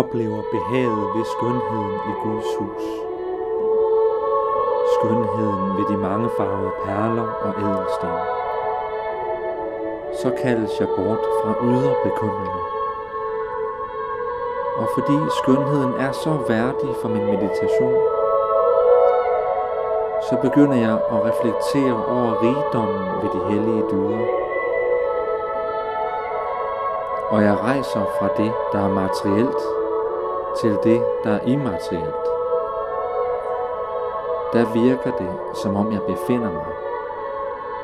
oplever behaget ved skønheden i Guds hus. Skønheden ved de mangefarvede perler og ædelsten. Så kaldes jeg bort fra ydre bekymringer. Og fordi skønheden er så værdig for min meditation, så begynder jeg at reflektere over rigdommen ved de hellige dyder. Og jeg rejser fra det, der er materielt, til det, der er immaterielt. Der virker det, som om jeg befinder mig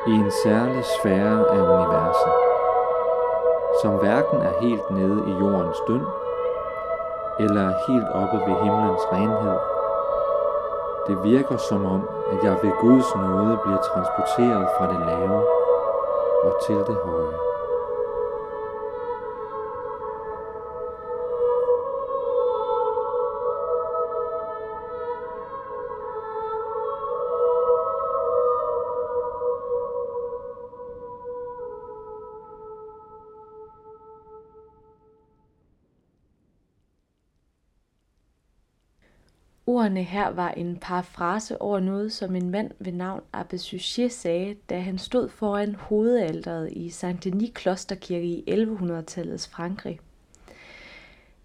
i en særlig sfære af universet, som hverken er helt nede i jordens døn, eller helt oppe ved himlens renhed. Det virker som om, at jeg ved Guds nåde bliver transporteret fra det lave og til det høje. Ordene her var en parafrase over noget, som en mand ved navn Abbe Suchet sagde, da han stod foran hovedalderet i Saint-Denis klosterkirke i 1100-tallets Frankrig.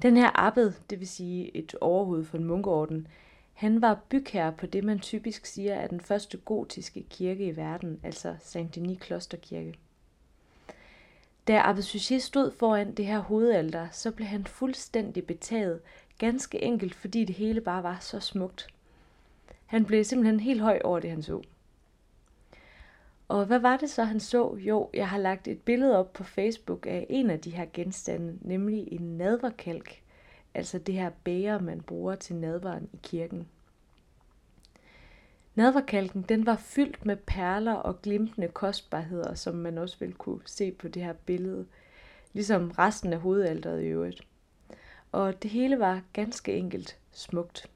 Den her abbed, det vil sige et overhoved for en munkeorden, han var bygherre på det, man typisk siger er den første gotiske kirke i verden, altså Saint-Denis klosterkirke. Da Abbe stod foran det her hovedalter, så blev han fuldstændig betaget Ganske enkelt, fordi det hele bare var så smukt. Han blev simpelthen helt høj over det, han så. Og hvad var det så, han så? Jo, jeg har lagt et billede op på Facebook af en af de her genstande, nemlig en nadverkalk. Altså det her bæger, man bruger til nadveren i kirken. Nadverkalken den var fyldt med perler og glimtende kostbarheder, som man også vil kunne se på det her billede. Ligesom resten af hovedalderet i øvrigt og det hele var ganske enkelt smukt.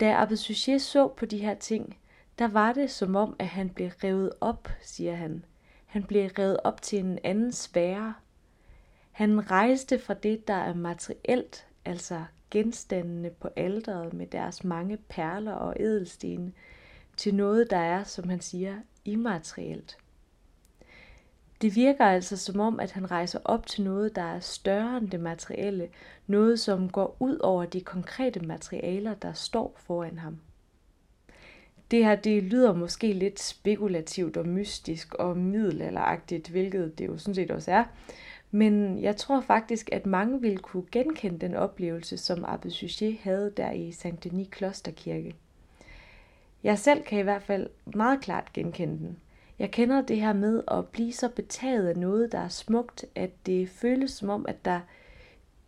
Da Abbe Suchet så på de her ting, der var det som om, at han blev revet op, siger han. Han blev revet op til en anden sfære. Han rejste fra det, der er materielt, altså genstandene på alderet med deres mange perler og edelstene, til noget, der er, som han siger, immaterielt. Det virker altså som om, at han rejser op til noget, der er større end det materielle, noget som går ud over de konkrete materialer, der står foran ham. Det her det lyder måske lidt spekulativt og mystisk og middelalderagtigt, hvilket det jo sådan set også er. Men jeg tror faktisk, at mange ville kunne genkende den oplevelse, som Abbe Suchet havde der i Saint Denis Klosterkirke. Jeg selv kan i hvert fald meget klart genkende den. Jeg kender det her med at blive så betaget af noget, der er smukt, at det føles som om, at der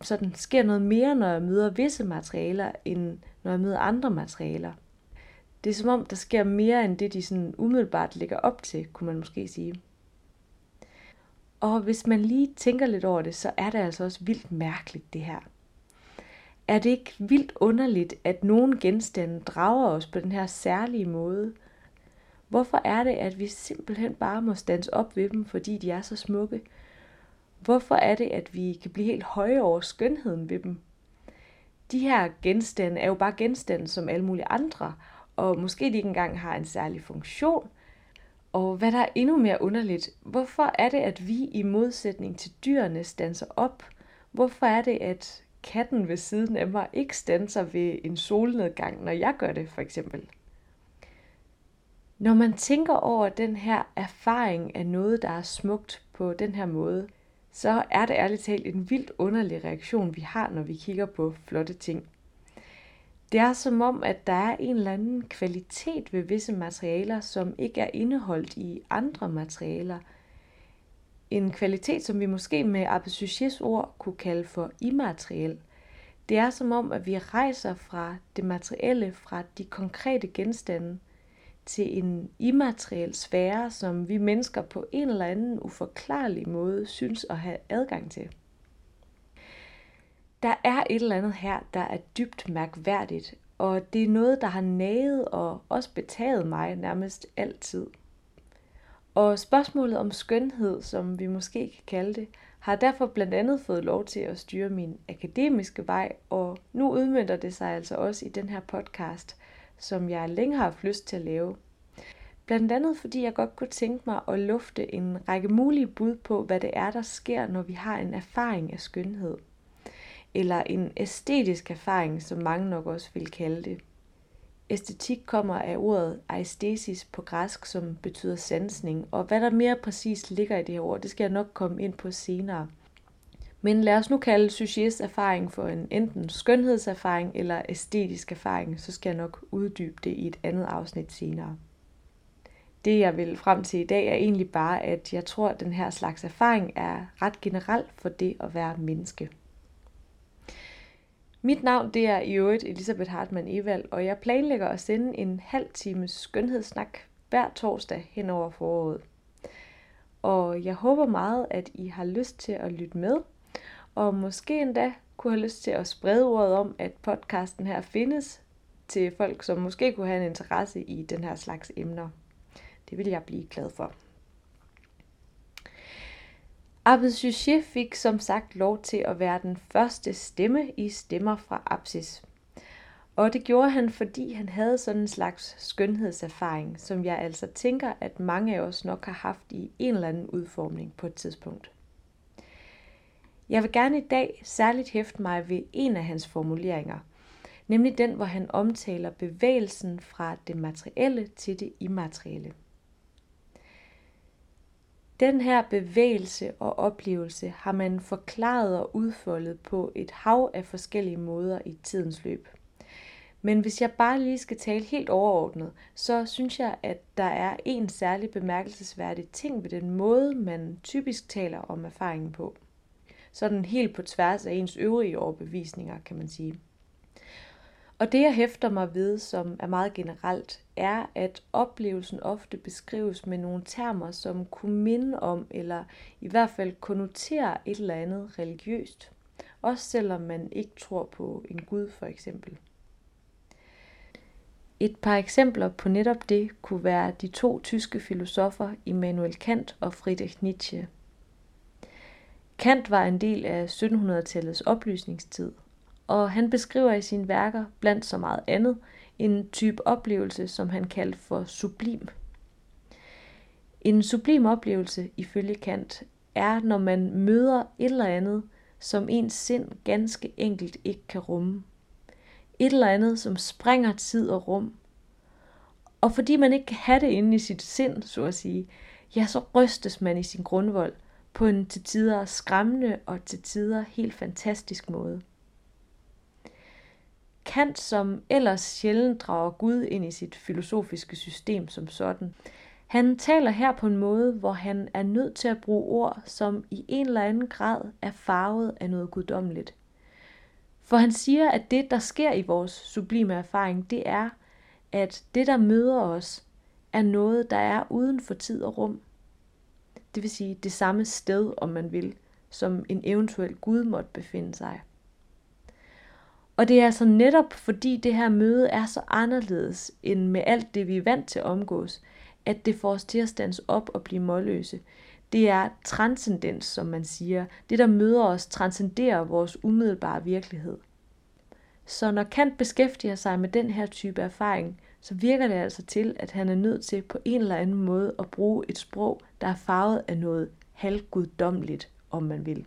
sådan sker noget mere, når jeg møder visse materialer, end når jeg møder andre materialer. Det er som om, der sker mere end det, de sådan umiddelbart lægger op til, kunne man måske sige. Og hvis man lige tænker lidt over det, så er det altså også vildt mærkeligt det her. Er det ikke vildt underligt, at nogle genstande drager os på den her særlige måde, Hvorfor er det, at vi simpelthen bare må stands op ved dem, fordi de er så smukke? Hvorfor er det, at vi kan blive helt høje over skønheden ved dem? De her genstande er jo bare genstande som alle mulige andre, og måske de ikke engang har en særlig funktion. Og hvad der er endnu mere underligt, hvorfor er det, at vi i modsætning til dyrene stanser op? Hvorfor er det, at katten ved siden af mig ikke stanser ved en solnedgang, når jeg gør det, for eksempel? Når man tænker over den her erfaring af noget, der er smukt på den her måde, så er det ærligt talt en vildt underlig reaktion, vi har, når vi kigger på flotte ting. Det er som om, at der er en eller anden kvalitet ved visse materialer, som ikke er indeholdt i andre materialer. En kvalitet, som vi måske med Abbe ord kunne kalde for immateriel. Det er som om, at vi rejser fra det materielle, fra de konkrete genstande, til en immateriel sfære, som vi mennesker på en eller anden uforklarlig måde synes at have adgang til. Der er et eller andet her, der er dybt mærkværdigt, og det er noget, der har naget og også betaget mig nærmest altid. Og spørgsmålet om skønhed, som vi måske kan kalde det, har derfor blandt andet fået lov til at styre min akademiske vej, og nu udmyndter det sig altså også i den her podcast, som jeg længe har haft lyst til at lave. Blandt andet fordi jeg godt kunne tænke mig at lufte en række mulige bud på, hvad det er, der sker, når vi har en erfaring af skønhed. Eller en æstetisk erfaring, som mange nok også vil kalde det. Æstetik kommer af ordet aistesis på græsk, som betyder sansning, og hvad der mere præcist ligger i det her ord, det skal jeg nok komme ind på senere. Men lad os nu kalde Suchets erfaring for en enten skønhedserfaring eller æstetisk erfaring, så skal jeg nok uddybe det i et andet afsnit senere. Det jeg vil frem til i dag er egentlig bare, at jeg tror, at den her slags erfaring er ret generelt for det at være menneske. Mit navn det er i øvrigt Elisabeth Hartmann Evald, og jeg planlægger at sende en halv times skønhedssnak hver torsdag hen over foråret. Og jeg håber meget, at I har lyst til at lytte med, og måske endda kunne have lyst til at sprede ordet om, at podcasten her findes til folk, som måske kunne have en interesse i den her slags emner. Det vil jeg blive glad for. Abed Suchet fik som sagt lov til at være den første stemme i Stemmer fra Apsis. Og det gjorde han, fordi han havde sådan en slags skønhedserfaring, som jeg altså tænker, at mange af os nok har haft i en eller anden udformning på et tidspunkt. Jeg vil gerne i dag særligt hæfte mig ved en af hans formuleringer, nemlig den, hvor han omtaler bevægelsen fra det materielle til det immaterielle. Den her bevægelse og oplevelse har man forklaret og udfoldet på et hav af forskellige måder i tidens løb. Men hvis jeg bare lige skal tale helt overordnet, så synes jeg, at der er en særlig bemærkelsesværdig ting ved den måde, man typisk taler om erfaringen på. Sådan helt på tværs af ens øvrige overbevisninger, kan man sige. Og det jeg hæfter mig ved, som er meget generelt, er, at oplevelsen ofte beskrives med nogle termer, som kunne minde om, eller i hvert fald konnotere et eller andet religiøst. Også selvom man ikke tror på en Gud for eksempel. Et par eksempler på netop det kunne være de to tyske filosofer Immanuel Kant og Friedrich Nietzsche. Kant var en del af 1700-tallets oplysningstid, og han beskriver i sine værker, blandt så meget andet, en type oplevelse, som han kaldte for sublim. En sublim oplevelse, ifølge Kant, er, når man møder et eller andet, som ens sind ganske enkelt ikke kan rumme. Et eller andet, som springer tid og rum. Og fordi man ikke kan have det inde i sit sind, så at sige, ja, så rystes man i sin grundvold på en til tider skræmmende og til tider helt fantastisk måde. Kant, som ellers sjældent drager Gud ind i sit filosofiske system som sådan, han taler her på en måde, hvor han er nødt til at bruge ord, som i en eller anden grad er farvet af noget guddommeligt. For han siger, at det, der sker i vores sublime erfaring, det er, at det, der møder os, er noget, der er uden for tid og rum. Det vil sige det samme sted, om man vil, som en eventuel Gud måtte befinde sig. Og det er altså netop fordi det her møde er så anderledes end med alt det, vi er vant til at omgås, at det får os til at stands op og blive målløse. Det er transcendens, som man siger. Det, der møder os, transcenderer vores umiddelbare virkelighed. Så når Kant beskæftiger sig med den her type erfaring, så virker det altså til, at han er nødt til på en eller anden måde at bruge et sprog, der er farvet af noget halvguddommeligt, om man vil.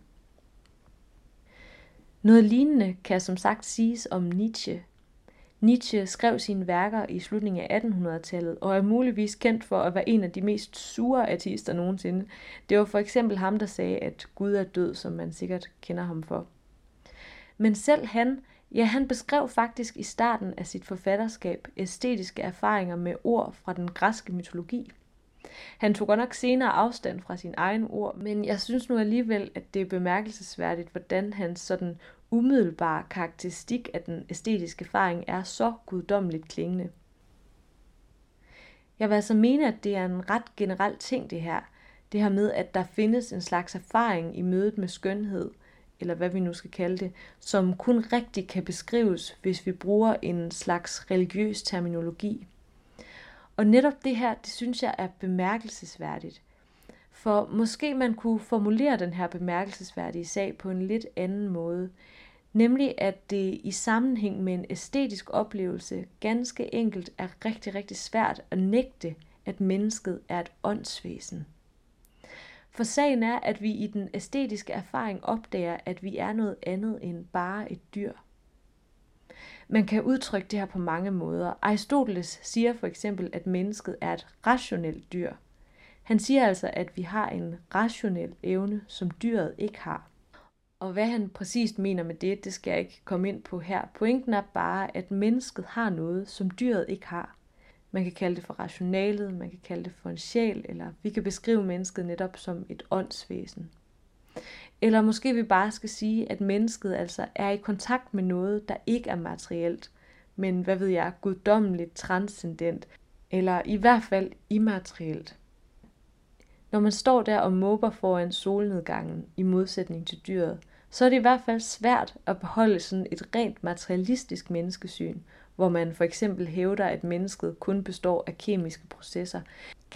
Noget lignende kan som sagt siges om Nietzsche. Nietzsche skrev sine værker i slutningen af 1800-tallet og er muligvis kendt for at være en af de mest sure artister nogensinde. Det var for eksempel ham, der sagde, at Gud er død, som man sikkert kender ham for. Men selv han, ja, han beskrev faktisk i starten af sit forfatterskab æstetiske erfaringer med ord fra den græske mytologi. Han tog godt nok senere afstand fra sin egen ord, men jeg synes nu alligevel, at det er bemærkelsesværdigt, hvordan hans sådan umiddelbare karakteristik af den æstetiske erfaring er så guddommeligt klingende. Jeg vil altså mene, at det er en ret generel ting det her. Det her med, at der findes en slags erfaring i mødet med skønhed, eller hvad vi nu skal kalde det, som kun rigtig kan beskrives, hvis vi bruger en slags religiøs terminologi. Og netop det her, det synes jeg er bemærkelsesværdigt. For måske man kunne formulere den her bemærkelsesværdige sag på en lidt anden måde. Nemlig at det i sammenhæng med en æstetisk oplevelse ganske enkelt er rigtig, rigtig svært at nægte, at mennesket er et åndsvæsen. For sagen er, at vi i den æstetiske erfaring opdager, at vi er noget andet end bare et dyr. Man kan udtrykke det her på mange måder. Aristoteles siger for eksempel, at mennesket er et rationelt dyr. Han siger altså, at vi har en rationel evne, som dyret ikke har. Og hvad han præcist mener med det, det skal jeg ikke komme ind på her. Pointen er bare, at mennesket har noget, som dyret ikke har. Man kan kalde det for rationalet, man kan kalde det for en sjæl, eller vi kan beskrive mennesket netop som et åndsvæsen. Eller måske vi bare skal sige, at mennesket altså er i kontakt med noget, der ikke er materielt, men hvad ved jeg, guddommeligt, transcendent, eller i hvert fald immaterielt. Når man står der og måber foran solnedgangen i modsætning til dyret, så er det i hvert fald svært at beholde sådan et rent materialistisk menneskesyn, hvor man for eksempel hævder, at mennesket kun består af kemiske processer.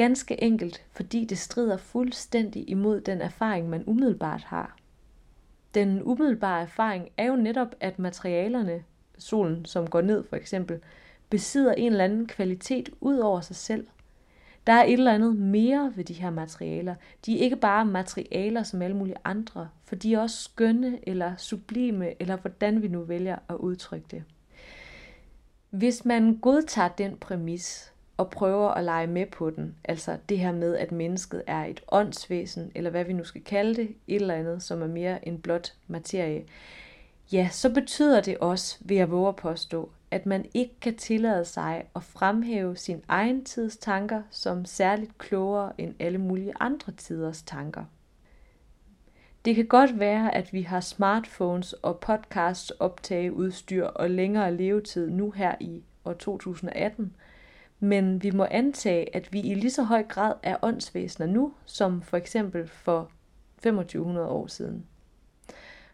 Ganske enkelt, fordi det strider fuldstændig imod den erfaring, man umiddelbart har. Den umiddelbare erfaring er jo netop, at materialerne, solen som går ned for eksempel, besidder en eller anden kvalitet ud over sig selv. Der er et eller andet mere ved de her materialer. De er ikke bare materialer som alle mulige andre, for de er også skønne eller sublime, eller hvordan vi nu vælger at udtrykke det. Hvis man godtager den præmis og prøver at lege med på den, altså det her med, at mennesket er et åndsvæsen, eller hvad vi nu skal kalde det, et eller andet, som er mere end blot materie, ja, så betyder det også, vil jeg våge at påstå, at man ikke kan tillade sig at fremhæve sin egen tids tanker som særligt klogere end alle mulige andre tiders tanker. Det kan godt være, at vi har smartphones og podcast optageudstyr og længere levetid nu her i år 2018, men vi må antage, at vi i lige så høj grad er åndsvæsener nu, som for eksempel for 2500 år siden.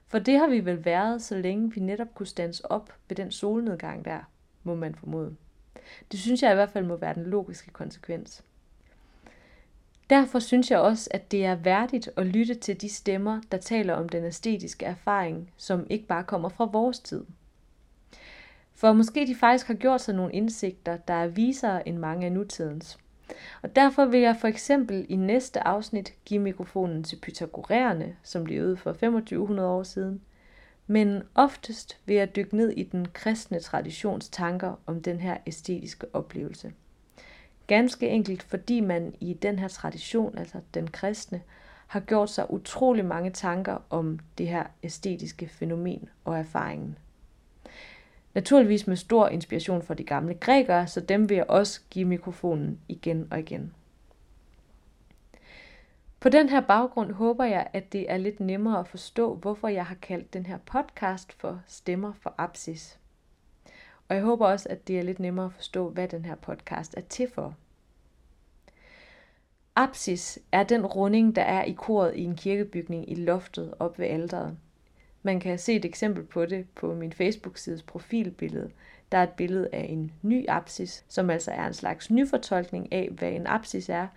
For det har vi vel været, så længe vi netop kunne stands op ved den solnedgang der, må man formode. Det synes jeg i hvert fald må være den logiske konsekvens. Derfor synes jeg også, at det er værdigt at lytte til de stemmer, der taler om den æstetiske erfaring, som ikke bare kommer fra vores tid. For måske de faktisk har gjort sig nogle indsigter, der er visere end mange af nutidens. Og derfor vil jeg for eksempel i næste afsnit give mikrofonen til pythagoræerne, som levede for 2500 år siden. Men oftest vil jeg dykke ned i den kristne traditions tanker om den her æstetiske oplevelse. Ganske enkelt fordi man i den her tradition, altså den kristne, har gjort sig utrolig mange tanker om det her æstetiske fænomen og erfaringen. Naturligvis med stor inspiration fra de gamle grækere, så dem vil jeg også give mikrofonen igen og igen. På den her baggrund håber jeg, at det er lidt nemmere at forstå, hvorfor jeg har kaldt den her podcast for Stemmer for Apsis. Og jeg håber også, at det er lidt nemmere at forstå, hvad den her podcast er til for. Apsis er den runding, der er i koret i en kirkebygning i loftet op ved alderet. Man kan se et eksempel på det på min Facebook-sides profilbillede. Der er et billede af en ny apsis, som altså er en slags nyfortolkning af, hvad en apsis er.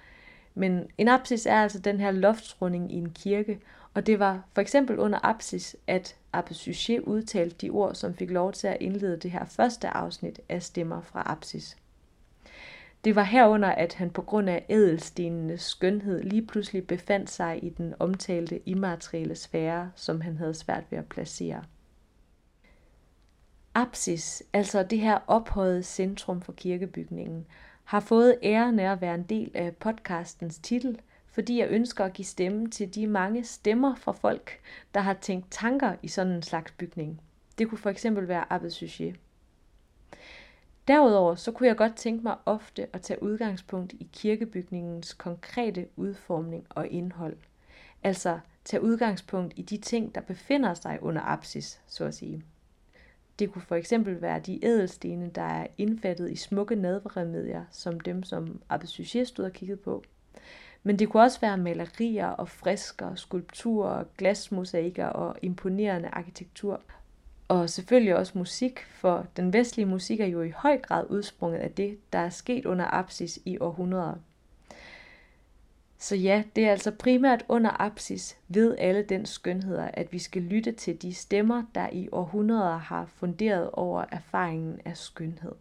Men en apsis er altså den her loftsrunding i en kirke, og det var for eksempel under apsis, at Abbe Suchet udtalte de ord, som fik lov til at indlede det her første afsnit af Stemmer fra apsis. Det var herunder, at han på grund af ædelstenenes skønhed lige pludselig befandt sig i den omtalte immaterielle sfære, som han havde svært ved at placere. Apsis, altså det her ophøjede centrum for kirkebygningen, har fået æren af at være en del af podcastens titel, fordi jeg ønsker at give stemme til de mange stemmer fra folk, der har tænkt tanker i sådan en slags bygning. Det kunne for eksempel være Abbé Suchet. Derudover så kunne jeg godt tænke mig ofte at tage udgangspunkt i kirkebygningens konkrete udformning og indhold. Altså tage udgangspunkt i de ting, der befinder sig under apsis, så at sige. Det kunne for eksempel være de ædelstene, der er indfattet i smukke nadverremedier, som dem, som Abbe Suchet stod og kiggede på. Men det kunne også være malerier og frisker, skulpturer, glasmosaikker og imponerende arkitektur og selvfølgelig også musik, for den vestlige musik er jo i høj grad udsprunget af det, der er sket under apsis i århundreder. Så ja, det er altså primært under apsis ved alle den skønheder, at vi skal lytte til de stemmer, der i århundreder har funderet over erfaringen af skønhed.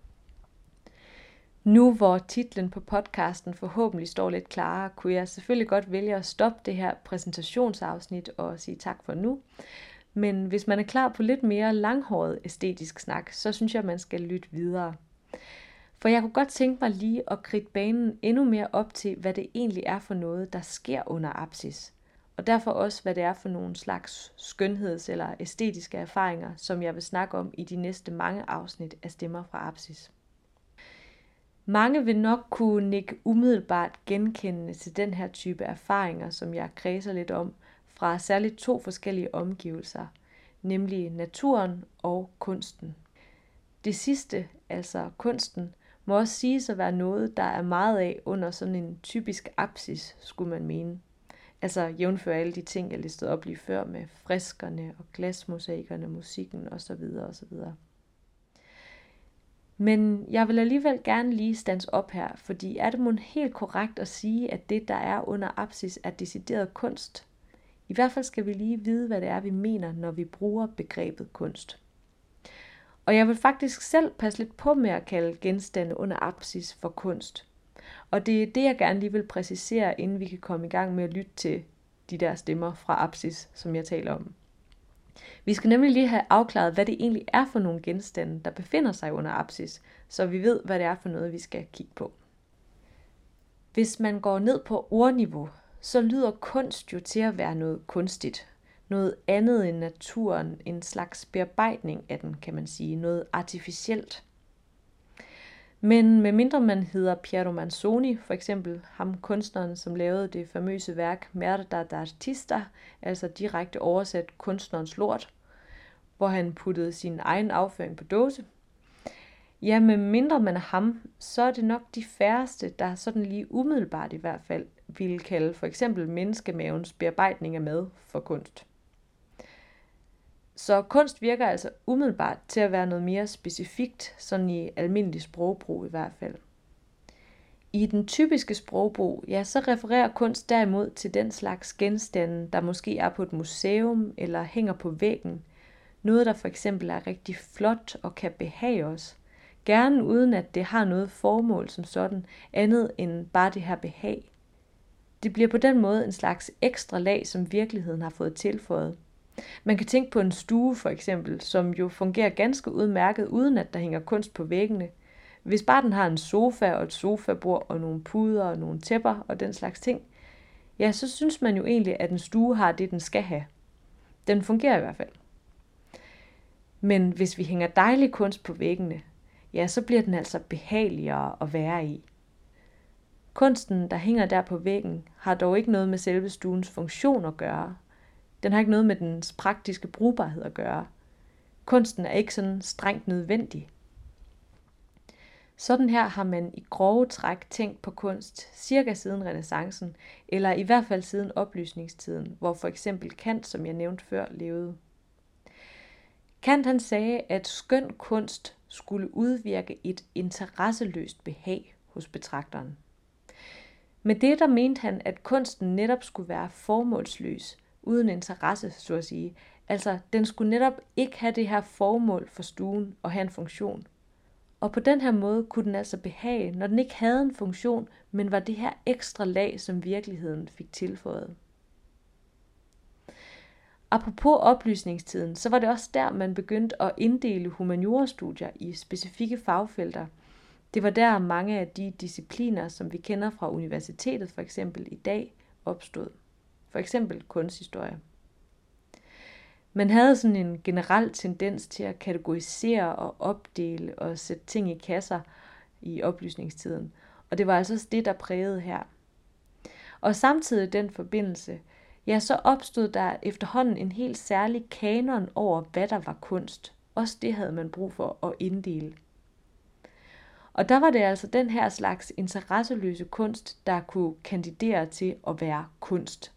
Nu hvor titlen på podcasten forhåbentlig står lidt klarere, kunne jeg selvfølgelig godt vælge at stoppe det her præsentationsafsnit og sige tak for nu. Men hvis man er klar på lidt mere langhåret æstetisk snak, så synes jeg, man skal lytte videre. For jeg kunne godt tænke mig lige at kridte banen endnu mere op til, hvad det egentlig er for noget, der sker under apsis. Og derfor også, hvad det er for nogle slags skønheds- eller æstetiske erfaringer, som jeg vil snakke om i de næste mange afsnit af Stemmer fra apsis. Mange vil nok kunne nikke umiddelbart genkendende til den her type erfaringer, som jeg kredser lidt om, fra særligt to forskellige omgivelser, nemlig naturen og kunsten. Det sidste, altså kunsten, må også siges at være noget, der er meget af under sådan en typisk apsis, skulle man mene. Altså jævnfør alle de ting, jeg listede op lige før med friskerne og glasmosaikerne, musikken osv. osv. Men jeg vil alligevel gerne lige stands op her, fordi er det måske helt korrekt at sige, at det, der er under apsis, er decideret kunst? I hvert fald skal vi lige vide, hvad det er, vi mener, når vi bruger begrebet kunst. Og jeg vil faktisk selv passe lidt på med at kalde genstande under apsis for kunst. Og det er det, jeg gerne lige vil præcisere, inden vi kan komme i gang med at lytte til de der stemmer fra apsis, som jeg taler om. Vi skal nemlig lige have afklaret, hvad det egentlig er for nogle genstande, der befinder sig under apsis, så vi ved, hvad det er for noget, vi skal kigge på. Hvis man går ned på ordniveau, så lyder kunst jo til at være noget kunstigt. Noget andet end naturen, en slags bearbejdning af den, kan man sige. Noget artificielt. Men medmindre man hedder Piero Manzoni, for eksempel ham kunstneren, som lavede det famøse værk Merda d'Artista, altså direkte oversat kunstnerens lort, hvor han puttede sin egen afføring på dåse. Ja, med mindre man er ham, så er det nok de færreste, der sådan lige umiddelbart i hvert fald ville kalde for eksempel menneskemavens bearbejdning af mad for kunst. Så kunst virker altså umiddelbart til at være noget mere specifikt, sådan i almindelig sprogbrug i hvert fald. I den typiske sprogbrug, ja, så refererer kunst derimod til den slags genstande, der måske er på et museum eller hænger på væggen. Noget, der for eksempel er rigtig flot og kan behage os. Gerne uden at det har noget formål som sådan, andet end bare det her behag. Det bliver på den måde en slags ekstra lag, som virkeligheden har fået tilføjet. Man kan tænke på en stue for eksempel, som jo fungerer ganske udmærket, uden at der hænger kunst på væggene. Hvis bare den har en sofa og et sofabord og nogle puder og nogle tæpper og den slags ting, ja, så synes man jo egentlig, at en stue har det, den skal have. Den fungerer i hvert fald. Men hvis vi hænger dejlig kunst på væggene, ja, så bliver den altså behageligere at være i. Kunsten, der hænger der på væggen, har dog ikke noget med selve stuens funktion at gøre, den har ikke noget med dens praktiske brugbarhed at gøre. Kunsten er ikke sådan strengt nødvendig. Sådan her har man i grove træk tænkt på kunst cirka siden renaissancen, eller i hvert fald siden oplysningstiden, hvor for eksempel Kant, som jeg nævnte før, levede. Kant han sagde, at skøn kunst skulle udvirke et interesseløst behag hos betragteren. Med det der mente han, at kunsten netop skulle være formålsløs, uden interesse, så at sige. Altså, den skulle netop ikke have det her formål for stuen og have en funktion. Og på den her måde kunne den altså behage, når den ikke havde en funktion, men var det her ekstra lag, som virkeligheden fik tilføjet. Apropos oplysningstiden, så var det også der, man begyndte at inddele humaniorastudier i specifikke fagfelter. Det var der mange af de discipliner, som vi kender fra universitetet for eksempel i dag, opstod for eksempel kunsthistorie. Man havde sådan en generel tendens til at kategorisere og opdele og sætte ting i kasser i oplysningstiden, og det var altså det, der prægede her. Og samtidig den forbindelse, ja, så opstod der efterhånden en helt særlig kanon over, hvad der var kunst. Også det havde man brug for at inddele. Og der var det altså den her slags interesseløse kunst, der kunne kandidere til at være kunst.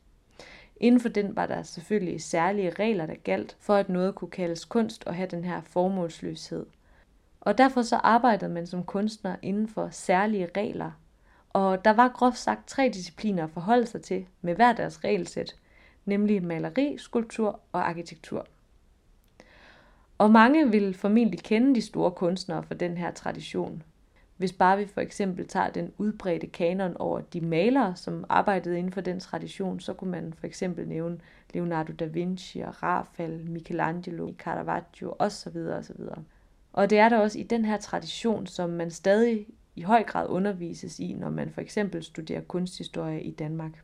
Inden for den var der selvfølgelig særlige regler, der galt for, at noget kunne kaldes kunst og have den her formålsløshed. Og derfor så arbejdede man som kunstner inden for særlige regler, og der var groft sagt tre discipliner at forholde sig til med hver deres regelsæt, nemlig maleri, skulptur og arkitektur. Og mange vil formentlig kende de store kunstnere for den her tradition. Hvis bare vi for eksempel tager den udbredte kanon over de malere, som arbejdede inden for den tradition, så kunne man for eksempel nævne Leonardo da Vinci og Rafael, Michelangelo, Caravaggio osv. osv. Og det er der også i den her tradition, som man stadig i høj grad undervises i, når man for eksempel studerer kunsthistorie i Danmark.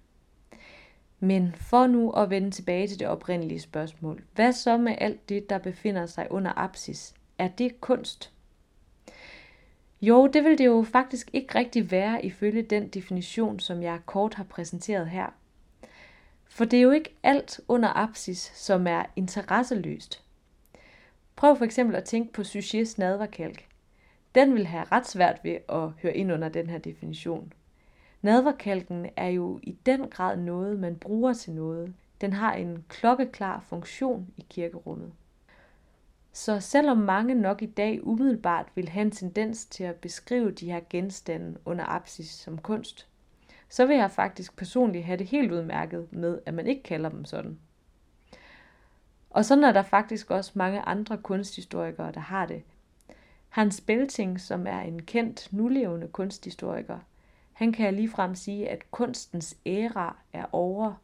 Men for nu at vende tilbage til det oprindelige spørgsmål. Hvad så med alt det, der befinder sig under apsis? Er det kunst? Jo, det vil det jo faktisk ikke rigtig være ifølge den definition, som jeg kort har præsenteret her. For det er jo ikke alt under apsis, som er interesseløst. Prøv for eksempel at tænke på Suchets nadverkalk. Den vil have ret svært ved at høre ind under den her definition. Nadverkalken er jo i den grad noget, man bruger til noget. Den har en klokkeklar funktion i kirkerummet. Så selvom mange nok i dag umiddelbart vil have en tendens til at beskrive de her genstande under apsis som kunst, så vil jeg faktisk personligt have det helt udmærket med, at man ikke kalder dem sådan. Og sådan er der faktisk også mange andre kunsthistorikere, der har det. Hans Belting, som er en kendt, nulevende kunsthistoriker, han kan ligefrem sige, at kunstens æra er over,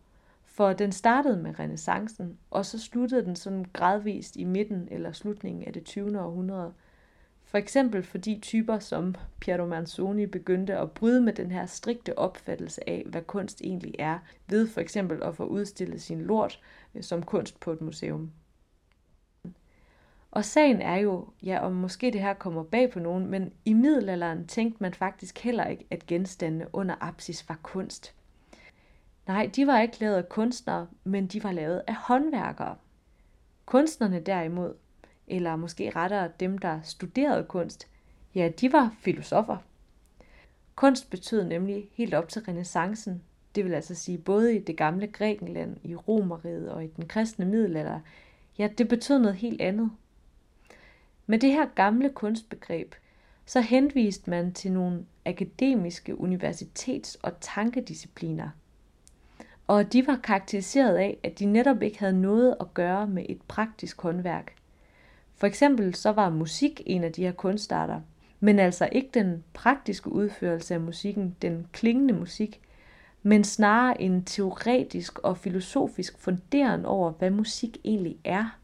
for den startede med renaissancen, og så sluttede den sådan gradvist i midten eller slutningen af det 20. århundrede. For eksempel fordi typer som Piero Manzoni begyndte at bryde med den her strikte opfattelse af, hvad kunst egentlig er, ved for eksempel at få udstillet sin lort øh, som kunst på et museum. Og sagen er jo, ja, om måske det her kommer bag på nogen, men i middelalderen tænkte man faktisk heller ikke, at genstandene under apsis var kunst. Nej, de var ikke lavet af kunstnere, men de var lavet af håndværkere. Kunstnerne derimod, eller måske rettere dem, der studerede kunst, ja, de var filosofer. Kunst betød nemlig helt op til renaissancen, det vil altså sige både i det gamle Grækenland, i Romeriet og i den kristne middelalder, ja, det betød noget helt andet. Med det her gamle kunstbegreb, så henviste man til nogle akademiske universitets- og tankediscipliner. Og de var karakteriseret af, at de netop ikke havde noget at gøre med et praktisk håndværk. For eksempel så var musik en af de her kunstarter, men altså ikke den praktiske udførelse af musikken, den klingende musik, men snarere en teoretisk og filosofisk funderen over, hvad musik egentlig er.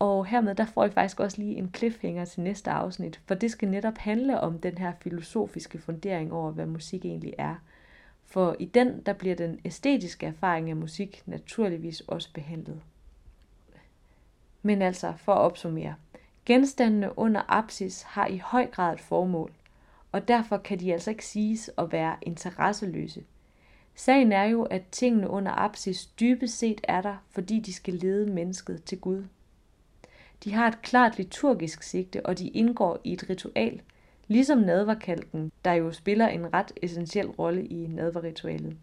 Og hermed der får I faktisk også lige en cliffhanger til næste afsnit, for det skal netop handle om den her filosofiske fundering over, hvad musik egentlig er. For i den, der bliver den æstetiske erfaring af musik naturligvis også behandlet. Men altså, for at opsummere. Genstandene under apsis har i høj grad et formål, og derfor kan de altså ikke siges at være interesseløse. Sagen er jo, at tingene under apsis dybest set er der, fordi de skal lede mennesket til Gud. De har et klart liturgisk sigte, og de indgår i et ritual, ligesom nadverkalken, der jo spiller en ret essentiel rolle i nadverritualet.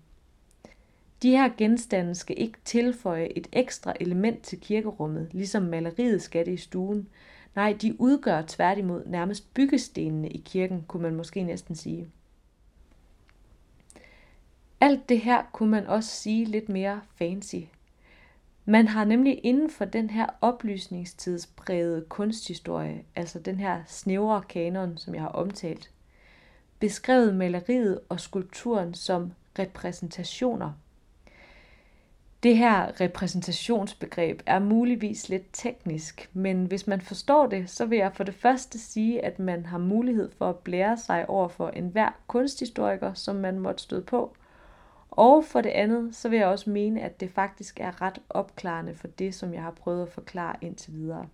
De her genstande skal ikke tilføje et ekstra element til kirkerummet, ligesom maleriet skal det i stuen. Nej, de udgør tværtimod nærmest byggestenene i kirken, kunne man måske næsten sige. Alt det her kunne man også sige lidt mere fancy. Man har nemlig inden for den her oplysningstidsprægede kunsthistorie, altså den her snævre kanon, som jeg har omtalt, beskrevet maleriet og skulpturen som repræsentationer. Det her repræsentationsbegreb er muligvis lidt teknisk, men hvis man forstår det, så vil jeg for det første sige, at man har mulighed for at blære sig over for enhver kunsthistoriker, som man måtte støde på – og for det andet, så vil jeg også mene, at det faktisk er ret opklarende for det, som jeg har prøvet at forklare indtil videre.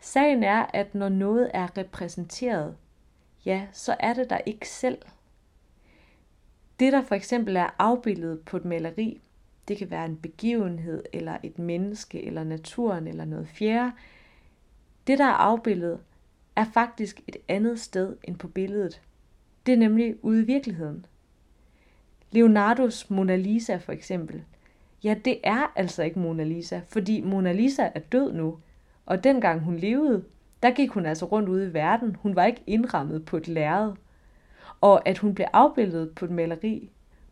Sagen er, at når noget er repræsenteret, ja, så er det der ikke selv. Det, der for eksempel er afbildet på et maleri, det kan være en begivenhed, eller et menneske, eller naturen, eller noget fjerde. Det, der er afbildet, er faktisk et andet sted end på billedet. Det er nemlig ude i virkeligheden. Leonardos Mona Lisa for eksempel. Ja, det er altså ikke Mona Lisa, fordi Mona Lisa er død nu. Og dengang hun levede, der gik hun altså rundt ude i verden. Hun var ikke indrammet på et lærred. Og at hun blev afbildet på et maleri,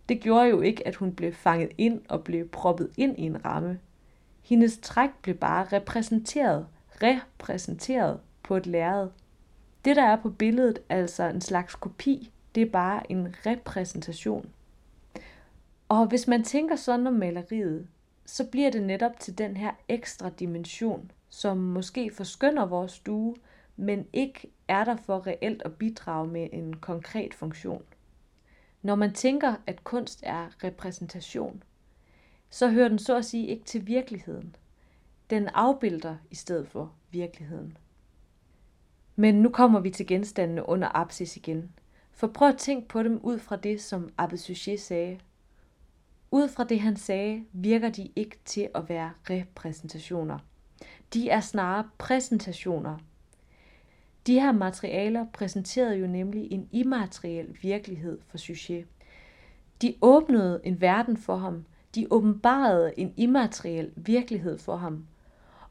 det gjorde jo ikke, at hun blev fanget ind og blev proppet ind i en ramme. Hendes træk blev bare repræsenteret, repræsenteret på et lærred. Det, der er på billedet, altså en slags kopi, det er bare en repræsentation. Og hvis man tænker sådan om maleriet, så bliver det netop til den her ekstra dimension, som måske forskynder vores stue, men ikke er der for reelt at bidrage med en konkret funktion. Når man tænker, at kunst er repræsentation, så hører den så at sige ikke til virkeligheden. Den afbilder i stedet for virkeligheden. Men nu kommer vi til genstandene under apsis igen. For prøv at tænke på dem ud fra det, som Abbe Suchet sagde. Ud fra det, han sagde, virker de ikke til at være repræsentationer. De er snarere præsentationer. De her materialer præsenterede jo nemlig en immateriel virkelighed for Suchet. De åbnede en verden for ham. De åbenbarede en immateriel virkelighed for ham.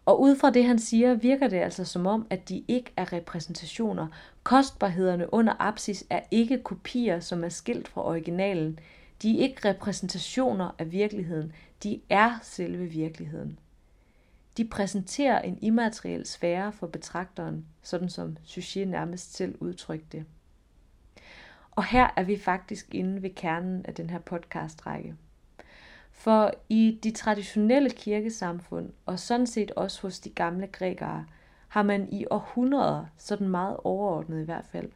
Og ud fra det, han siger, virker det altså som om, at de ikke er repræsentationer. Kostbarhederne under apsis er ikke kopier, som er skilt fra originalen. De er ikke repræsentationer af virkeligheden. De er selve virkeligheden. De præsenterer en immateriel sfære for betragteren, sådan som Suchet nærmest selv udtrykte det. Og her er vi faktisk inde ved kernen af den her podcastrække. For i de traditionelle kirkesamfund, og sådan set også hos de gamle grækere, har man i århundreder, sådan meget overordnet i hvert fald,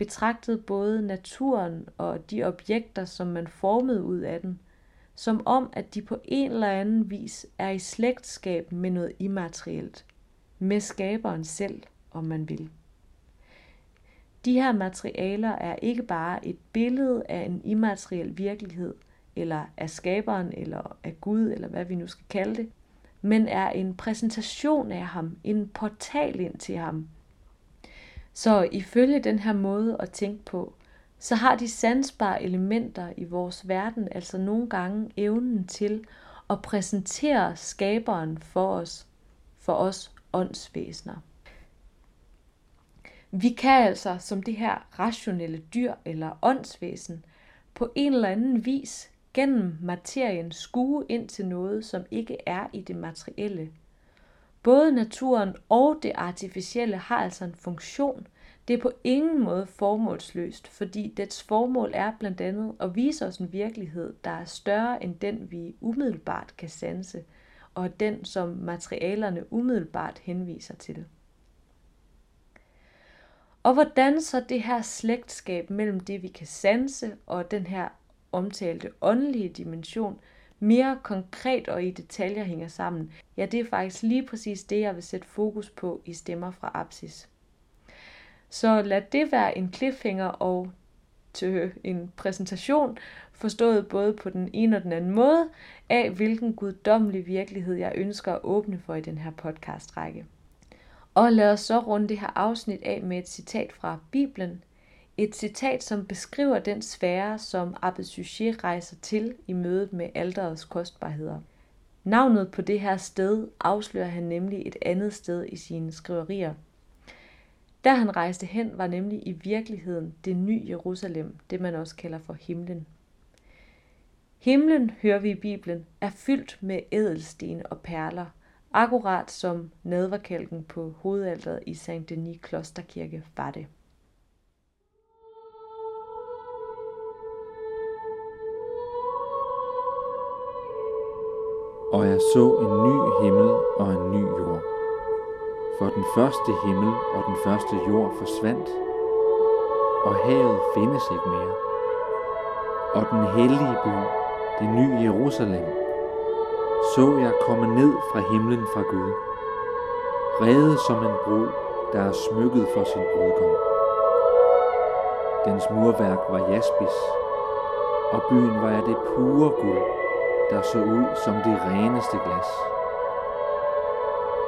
betragtede både naturen og de objekter, som man formede ud af den, som om at de på en eller anden vis er i slægtskab med noget immaterielt, med skaberen selv, om man vil. De her materialer er ikke bare et billede af en immateriel virkelighed – eller af skaberen, eller af Gud, eller hvad vi nu skal kalde det, men er en præsentation af ham, en portal ind til ham. Så ifølge den her måde at tænke på, så har de sansbare elementer i vores verden altså nogle gange evnen til at præsentere skaberen for os, for os åndsvæsener. Vi kan altså som det her rationelle dyr eller åndsvæsen på en eller anden vis gennem materien skue ind til noget, som ikke er i det materielle. Både naturen og det artificielle har altså en funktion. Det er på ingen måde formålsløst, fordi dets formål er blandt andet at vise os en virkelighed, der er større end den, vi umiddelbart kan sanse, og den, som materialerne umiddelbart henviser til. Og hvordan så det her slægtskab mellem det, vi kan sanse, og den her omtalte åndelige dimension mere konkret og i detaljer hænger sammen, ja, det er faktisk lige præcis det, jeg vil sætte fokus på i Stemmer fra Apsis. Så lad det være en cliffhanger og til en præsentation, forstået både på den ene og den anden måde, af hvilken guddommelig virkelighed jeg ønsker at åbne for i den her podcastrække. Og lad os så runde det her afsnit af med et citat fra Bibelen, et citat, som beskriver den sfære, som Abbe Suchet rejser til i mødet med alderets kostbarheder. Navnet på det her sted afslører han nemlig et andet sted i sine skriverier. Der han rejste hen, var nemlig i virkeligheden det nye Jerusalem, det man også kalder for himlen. Himlen, hører vi i Bibelen, er fyldt med ædelsten og perler, akkurat som nadverkalken på hovedalteret i Saint Denis Klosterkirke var det. Og jeg så en ny himmel og en ny jord. For den første himmel og den første jord forsvandt, og havet findes ikke mere. Og den hellige by, det nye Jerusalem, så jeg komme ned fra himlen fra Gud, reddet som en brud, der er smykket for sin brudgom. Dens murværk var jaspis, og byen var af det pure guld, der så ud som det reneste glas.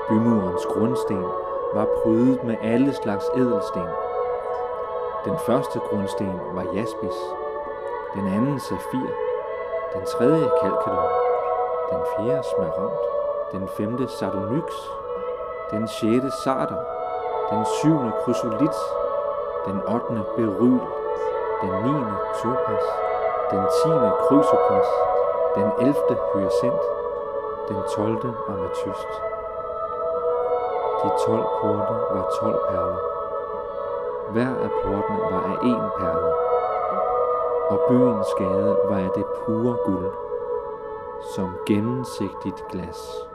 Bymurens grundsten var prydet med alle slags edelsten. Den første grundsten var jaspis, den anden safir, den tredje kalkedon, den fjerde smaragd, den femte sardonyx, den sjette sarder, den syvende krysolit, den ottende beryl, den niende topas, den 10. krysopras, den 11. hyacint, den 12. ametyst. De 12 porte var 12 perler. Hver af portene var af en perle, og byens gade var af det pure guld, som gennemsigtigt glas.